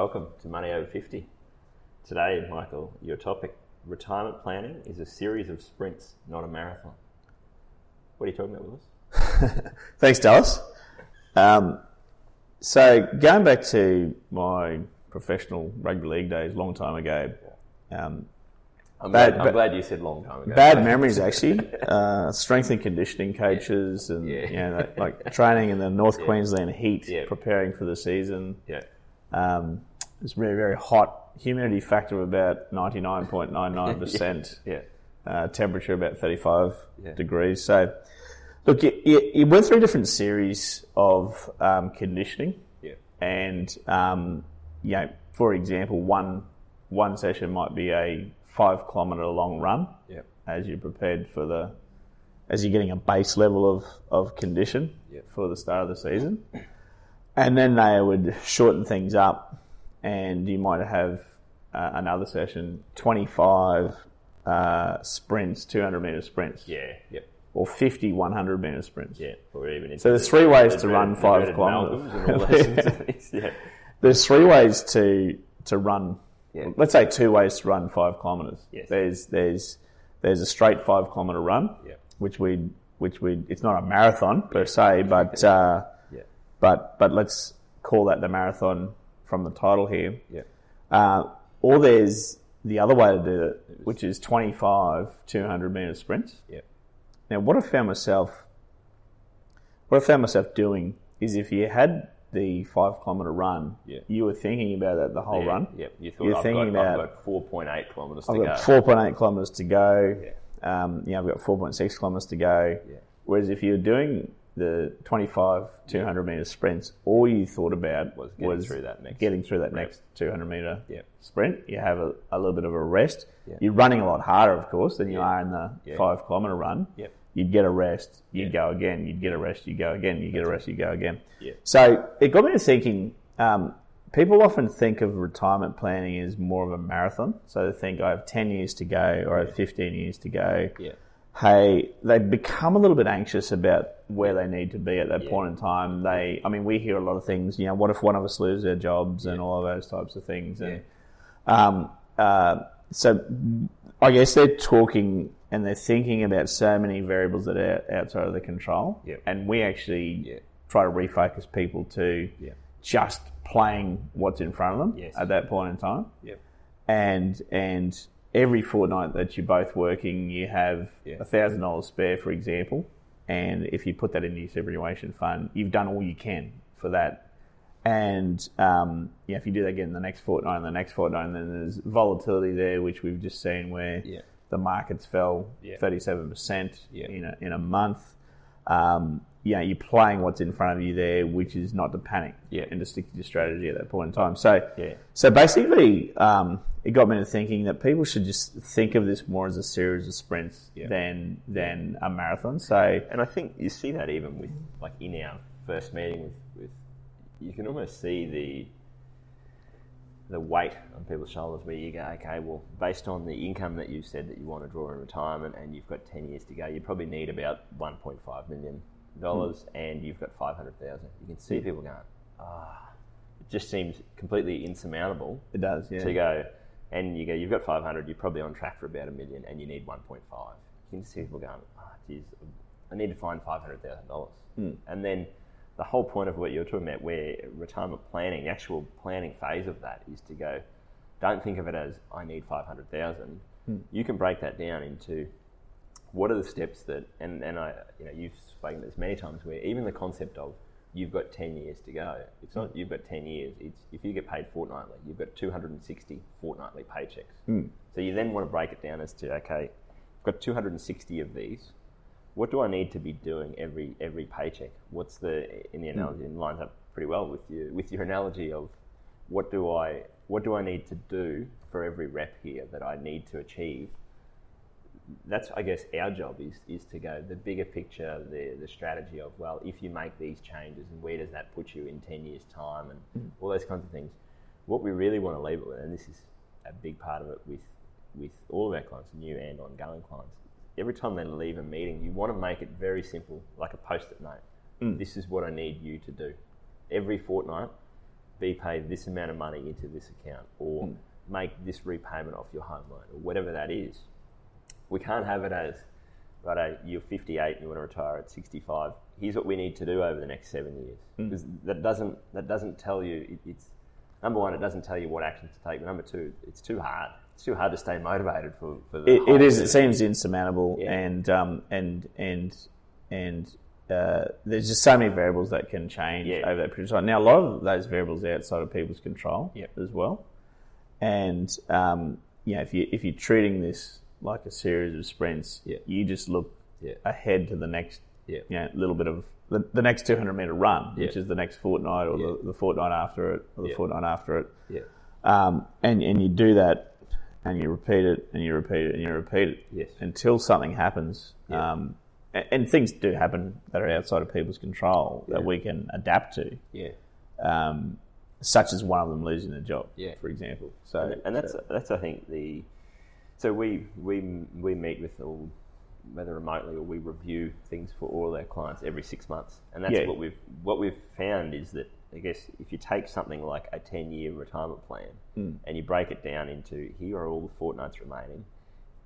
Welcome to Money Over 50. Today, Michael, your topic retirement planning is a series of sprints, not a marathon. What are you talking about, Willis? Thanks, Dallas. Um, so, going back to my professional rugby league days, long time ago, um, I'm, Bad- glad, I'm glad you said long time ago. bad memories actually. Uh, strength and conditioning coaches and Yeah. you know, like training in the North Queensland heat, Yeah. preparing for the season. Yeah, Um, it's very very hot. Humidity factor of about ninety nine point nine nine percent. yeah, uh, temperature about 35 Yeah. degrees. So, look, you, you, you went through a different series of um, conditioning, yeah, and um, you know, for example, one one session might be a five kilometre long run yeah, as you're prepared for the as you're getting a base level of, of condition Yeah. for the start of the season. And then they would shorten things up, and you might have uh, another session 25 uh, sprints, 200 metre sprints, yeah, yeah, or 50 100 metre sprints. yeah. Or even So there's three ways to run five kilometres. Malcolms and all those sorts of things. Yeah, There's three ways to to run. Yeah. Let's say two ways to run five kilometres. Yes. There's there's there's a straight five kilometre run, Yeah. which we which we it's not a marathon per se, but uh, yeah, but but let's call that the marathon from the title here. yeah, Uh, or there's the other way to do it, which is 25 200 metre sprints. yeah, Now, what I found myself, what I found myself doing is if you had the five kilometre run, Yeah. you were thinking about that the whole yeah, run. Yeah, you thought You're I've, thinking got, about- I've got 4.8 kilometres to I've go. got 4.8 kilometres to go. Yeah. Um, you know, I've got 4.6 kilometres to go. Yeah. Whereas if you're doing the 25, 200 metre sprints, all you thought about Was getting through that next getting through that next 200 metre Yeah. sprint. You have a, a little bit of a rest. You're running a lot harder, of course, than you are in the five kilometre run. Yep. You'd get a rest, you'd go again, you'd get a rest, you go again, you get a rest, you go again. Yeah. So it got me to thinking. Um, people often think of retirement planning as more of a marathon. So they think I have ten years to go, or I have fifteen years to go. Yeah. Hey, they become a little bit anxious about where they need to be at that Yeah. point in time. They, I mean, we hear a lot of things. You know, what if one of us loses their jobs and all of those types of things. And um, uh, so, I guess they're talking and they're thinking about so many variables that are outside of their control. Yeah. And we actually Yeah. try to refocus people to Yeah. just playing what's in front of them Yes. at that point in time. And and every fortnight that you're both working, you have a thousand dollars spare, for example. And if you put that into your superannuation fund, you've done all you can for that. And um, yeah, if you do that again the next fortnight and the next fortnight, and then there's volatility there, which we've just seen where Yeah. the markets fell Yeah. 37% Yeah. in, a, in a month. Um, yeah, you're playing what's in front of you there, which is not to panic Yeah. and to stick to your strategy at that point in time. So, Yeah. so basically, um, it got me to thinking that people should just think of this more as a series of sprints Yeah. than than a marathon. So, And I think you see that even with, like, in our first meeting with, with you can almost see the the weight on people's shoulders where you go, okay, well, based on the income that you said that you want to draw in retirement and you've got 10 years to go, you probably need about $1.5 million Hmm. and you've got 500000 You can see people going, ah, it just seems completely insurmountable it does, yeah. to go, and you go, you've got 500, you're probably on track for about a million, and you need 1.5. You can see people going, oh, geez, I need to find $500,000. Hmm. And then the whole point of what you're talking about, where retirement planning, the actual planning phase of that is to go, don't think of it as, I need 500,000. Hmm. You can break that down into what are the steps that, and, and I, you know, you've spoken this many times, where even the concept of you've got 10 years to go, it's not you've got 10 years, it's if you get paid fortnightly, you've got 260 fortnightly paychecks. Hmm. So you then want to break it down as to, okay, I've got 260 of these, what do I need to be doing every every paycheck? What's the in the hmm. analogy it lines up pretty well with you with your analogy of what do I what do I need to do for every rep here that I need to achieve? That's I guess our job is is to go the bigger picture, the the strategy of well, if you make these changes and where does that put you in ten years time and all those kinds of things. What we really want to leave it with, and this is a big part of it with with all of our clients, new and ongoing clients, every time they leave a meeting, you want to make it very simple, like a post-it note. Mm. This is what I need you to do. Every fortnight, be paid this amount of money into this account, or Mm. make this repayment off your home loan, or whatever that is. We can't have it as, right, you're 58 and you want to retire at 65. Here's what we need to do over the next seven years. Mm. Because that doesn't that doesn't tell you. It, it's number one, it doesn't tell you what actions to take. But number two, it's too hard. It's too hard to stay motivated for, for the. It, it is. It seems insurmountable, Yeah. and um, and and and uh, there's just so many variables that can change Yeah. over that period of time. Now, a lot of those variables are outside of people's control Yep. as well, and um, you know, if you if you're treating this like a series of sprints, Yeah. you just look Yeah. ahead to the next, Yeah. you know, little bit of the, the next 200 meter run, which is the next fortnight or Yeah. the, the fortnight after it or the Yeah. fortnight after it. Yeah. Um, and, and you do that and you repeat it and you repeat it and you repeat it Yes. until something happens. Yeah. Um, and, and things do happen that are outside of people's control that we can adapt to, Yeah. um, such as one of them losing a job, Yeah. for example. So, and, and that's so- that's I think the so we we we meet with all whether remotely or we review things for all our clients every six months, and that's Yeah. what we've what we've found is that I guess if you take something like a ten year retirement plan Hmm. and you break it down into here are all the fortnights remaining,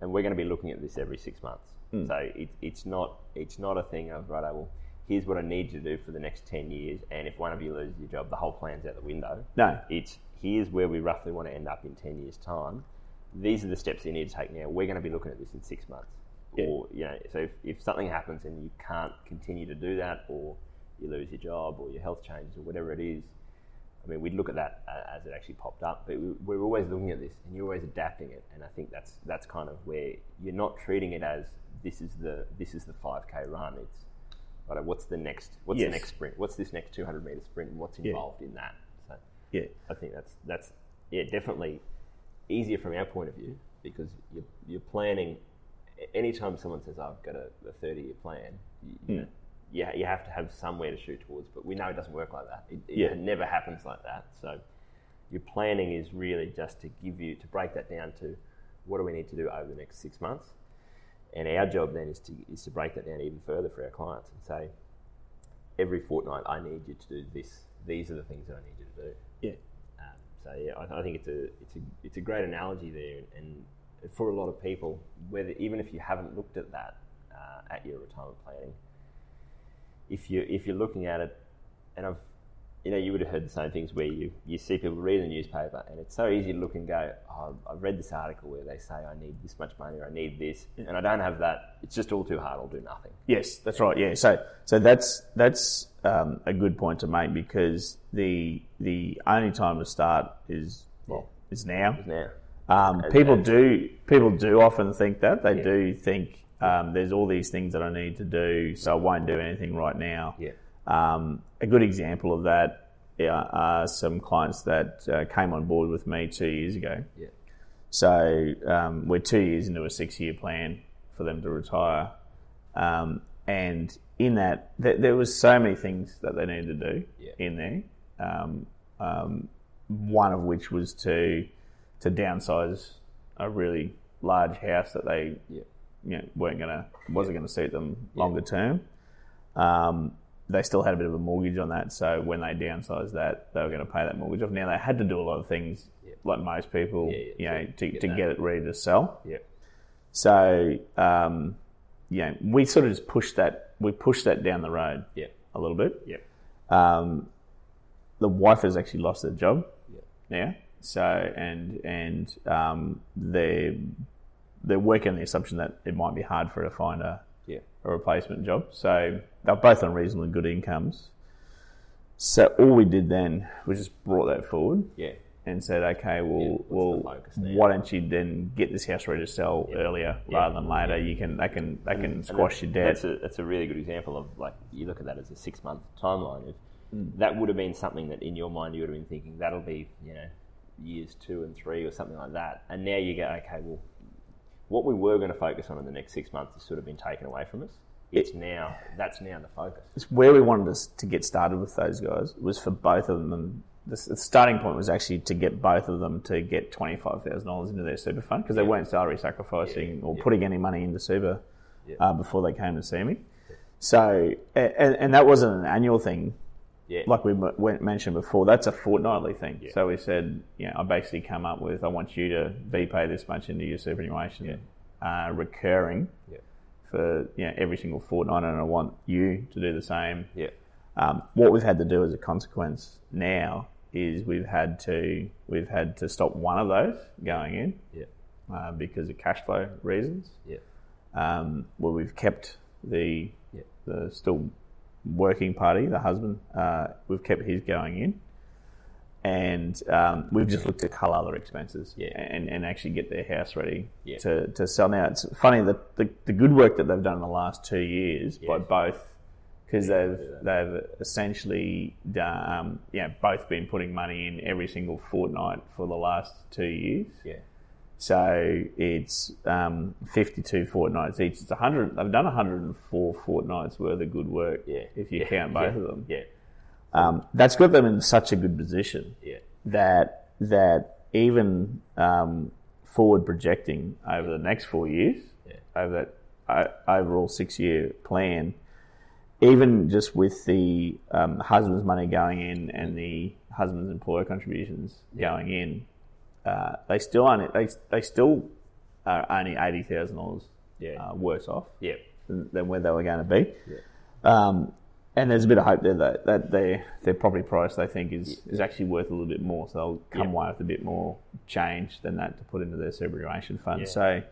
and we're going to be looking at this every six months. Hmm. So it, it's not it's not a thing of right. Oh well, here's what I need to do for the next ten years, and if one of you loses your job, the whole plan's out the window. no, It's here's where we roughly want to end up in 10 years' time. These are the steps you need to take now. We're going to be looking at this in six months. Yeah. Or, you know, so if, if something happens and you can't continue to do that, or you lose your job, or your health changes, or whatever it is, I mean, we'd look at that uh, as it actually popped up. But we, we're always looking at this, and you're always adapting it. And I think that's that's kind of where you're not treating it as this is the this is the 5k run. It's what's the next what's Yes. the next sprint? What's this next 200 meter sprint? And what's Yeah. involved in that? So yeah, I think that's that's yeah definitely easier from our point of view because you're, you're planning. Anytime someone says I've got a, a 30 year plan, you, you, know, you, you have to have somewhere to shoot towards. But we know it doesn't work like that. It, it Yeah. never happens like that. So your planning is really just to give you to break that down to what do we need to do over the next six months. And our job then is to is to break that down even further for our clients and say, every fortnight I need you to do this. These are the things that I need you to do. yeah, so yeah, I, I think it's a it's a it's a great analogy there, and for a lot of people, whether even if you haven't looked at that uh, at your retirement planning, if you if you're looking at it, and I've you know you would have heard the same things where you you see people read the newspaper, and it's so easy to look and go, oh, I've read this article where they say I need this much money or I need this, and I don't have that. It's just all too hard. I'll do nothing. Yes, that's right. Yeah, so so that's that's um, a good point to make because the the only time to start is well is now. Now, Um, people do people do often think that they Yeah. do think um, there's all these things that I need to do, so I won't do anything right now. yeah, Um, a good example of that are some clients that uh, came on board with me two years ago. yeah, So um, we're two years into a six-year plan for them to retire, um, and in that th- there was so many things that they needed to do Yeah. in there. Um, um, one of which was to to downsize a really large house that they yeah, you know, weren't gonna wasn't gonna suit them longer term. They still had a bit of a mortgage on that, so when they downsized that, they were going to pay that mortgage off. Now they had to do a lot of things, Yeah. like most people, Yeah, yeah, you know, to get to get it ready to sell. yeah, So, um, yeah, we sort of just pushed that. We pushed that down the road yeah, a little bit. yeah, Um, the wife has actually lost her job yeah, now, so and and um, they're they're working on the assumption that it might be hard for her to find a a replacement job. So they're both on reasonably good incomes. So all we did then was just brought that forward yeah, and said, okay, well, Yeah, well, why don't you then get this house ready to sell earlier Yeah. rather than later? You can, they can, they can And squash your debt. That's a, that's a really good example of like you look at that as a six month timeline. If Mm. that would have been something that in your mind you would have been thinking that'll be you know years two and three or something like that, and now you go okay, well, what we were going to focus on in the next six months has sort of been taken away from us. It's now that's now the focus. It's where we wanted us to get started with those guys was for both of them. The, the starting point was actually to get both of them to get twenty five thousand dollars into their super fund because they weren't salary sacrificing or putting any money into super uh, before they came to see me. So, and, and that wasn't an annual thing, Yeah, like we went, mentioned before. That's a fortnightly thing. So we said, you know, I basically come up with, I want you to be pay this much into your superannuation, uh, recurring yeah, for you know every single fortnight, and I want you to do the same. yeah, Um, what we've had to do as a consequence now is we've had to we've had to stop one of those going in yeah, uh, because of cash flow reasons. yeah, Um, where we've kept the Yeah. the still working party, the husband, uh, we've kept his going in, and um, we've just looked to cull other expenses Yeah. and, and actually get their house ready Yeah. to, to sell. Now it's funny that the, the good work that they've done in the last two years by both because they've they've essentially done, um, yeah both been putting money in every single fortnight for the last two years. yeah, So it's um, 52 fortnights each. It's 100. They've done 104 fortnights worth of good work. yeah. If you yeah, count both yeah, of them, yeah, um, that's got them in such a good position yeah, that that even um, forward projecting over the next four years, over that uh, overall six year plan, even just with the um, husband's money going in and the husband's employer contributions going in, uh, they still only they, they still are only eighty thousand dollars Yeah. uh, worse off yeah, than, than where they were going to be. Um, and there's a bit of hope there that, that their their property price they think is, is actually worth a little bit more, so they'll come Yeah. away with a bit more change than that to put into their superannuation fund. Yeah. So,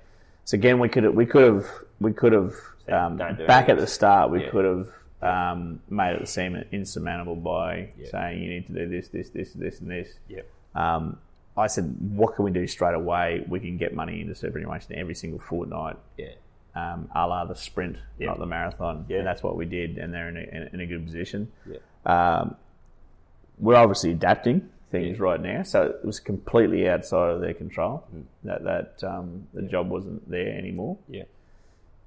so again, we could we could have we could have um, back at the start we Yeah. could have um, made it seem insurmountable by Yeah. saying you need to do this this this this and this. yeah, Um, I said, what can we do straight away? We can get money into superannuation every single fortnight yeah, um, a la the sprint, Yeah. not the marathon. Yeah. And that's what we did, and they're in a, in, a good position. yeah, Um, we're obviously adapting things Yeah. right now, so it was completely outside of their control. Mm. That that um, the job wasn't there anymore. yeah,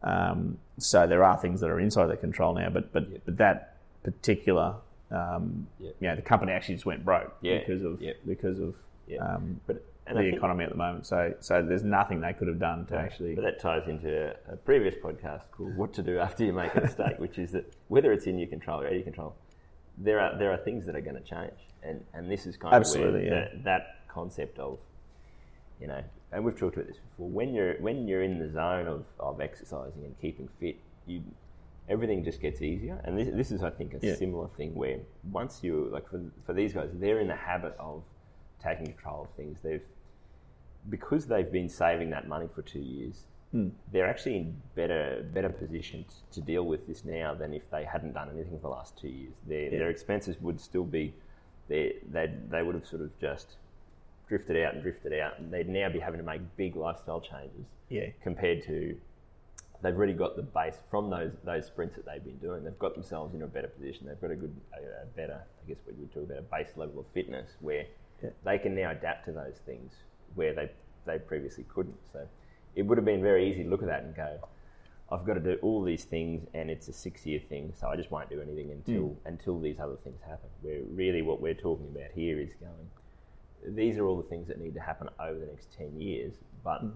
Um, so there are things that are inside their control now, but but, Yeah. but that particular, um, Yeah. you know, the company actually just went broke Yeah. because of Yeah. because of Yeah. um, But and the economy at the moment. So so there's nothing they could have done to actually. But that ties into a previous podcast called "What to Do After You Make a Mistake," which is that whether it's in your control or out of your control, there are there are things that are going to change, and and this is kind Absolutely, of where yeah. that, that concept of, you know, and we've talked about this before. When you're when you're in the zone of, of exercising and keeping fit, you everything just gets easier. And this, this is, I think, a Yeah. similar thing where once you like for for these guys, they're in the habit of taking control of things. They've because they've been saving that money for two years, hmm. they're actually in better better position to deal with this now than if they hadn't done anything for the last two years. Their their expenses would still be they they they would have sort of just drifted out and drifted out, and they'd now be having to make big lifestyle changes. Yeah. Compared to they've already got the base from those those sprints that they've been doing. They've got themselves in a better position. They've got a good, a, a better, I guess we would talk about a base level of fitness where they can now adapt to those things where they they previously couldn't. So it would have been very easy to look at that and go, I've got to do all these things, and it's a six year thing, so I just won't do anything until hmm. until these other things happen. Where really what we're talking about here is going, these are all the things that need to happen over the next ten years, but hmm.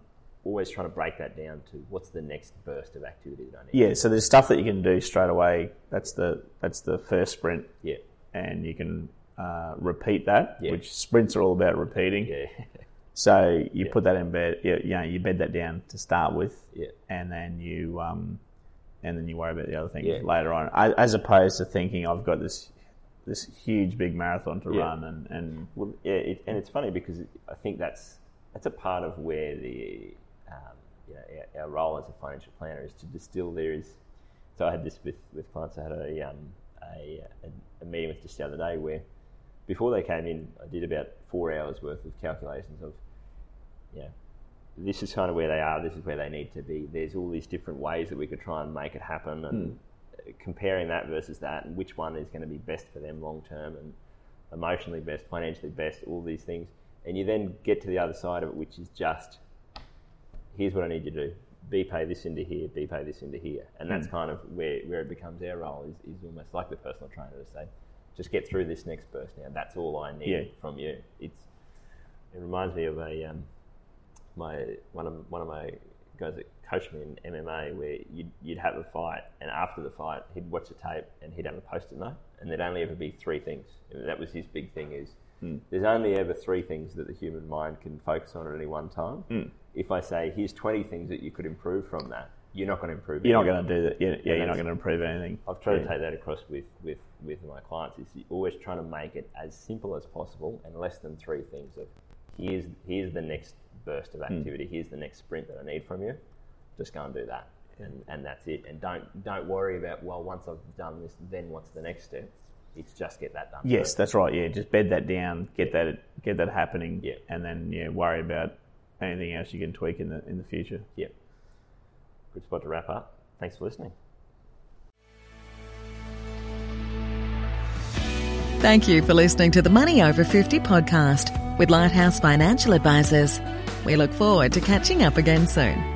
always trying to break that down to what's the next burst of activity that I need. Yeah, so there's stuff that you can do straight away. That's the that's the first sprint, Yeah. and you can uh, repeat that. Yeah. Which sprints are all about repeating. Yeah. So you put that in bed. You, you know, you bed that down to start with, Yeah. and then you um, and then you worry about the other things Yeah. later on. I, as opposed to thinking I've got this this huge big marathon to Yeah. run, and, and Well, yeah, it, and it's funny because I think that's that's a part of where the um, you know, our, our role as a financial planner is to distill. There is, so I had this with, with clients. I had a, um, a, a a meeting with just the other day where before they came in, I did about four hours worth of calculations of, yeah, this is kind of where they are. This is where they need to be. There's all these different ways that we could try and make it happen, and mm. comparing that versus that, and which one is going to be best for them long term, and emotionally best, financially best, all these things. And you then get to the other side of it, which is just, here's what I need to do. BPAY this into here, BPAY this into here. And that's mm. kind of where, where it becomes our role, is, is almost like the personal trainer to say, just get through this next burst now. That's all I need yeah. from you. It's, it reminds me of a, um, my, one of, one of my guys that coached me in MMA where you'd, you'd have a fight and after the fight he'd watch the tape and he'd have a post-it note and there'd only ever be three things. That was his big thing is mm. there's only ever three things that the human mind can focus on at any one time. Mm. If I say here's 20 things that you could improve from that, you're not going to improve. You're anything. not going to do that. Yeah, yeah you're not going to improve anything. I've tried yeah. to take that across with, with, with my clients. Is always trying to make it as simple as possible and less than three things. Of here's here's the next burst of hmm. activity. Mm. Here's the next sprint that I need from you. Just go and do that and, and that's it. And don't don't worry about well, once I've done this, then what's the next step? It's just get that done. Yes, first. that's right. Yeah, just bed that down, get that get that happening. Yeah, and then yeah, worry about anything else you can tweak in the in the future. Yeah. Good spot to wrap up. Thanks for listening. Thank you for listening to the Money Over 50 podcast with Lighthouse Financial Advisors. We look forward to catching up again soon.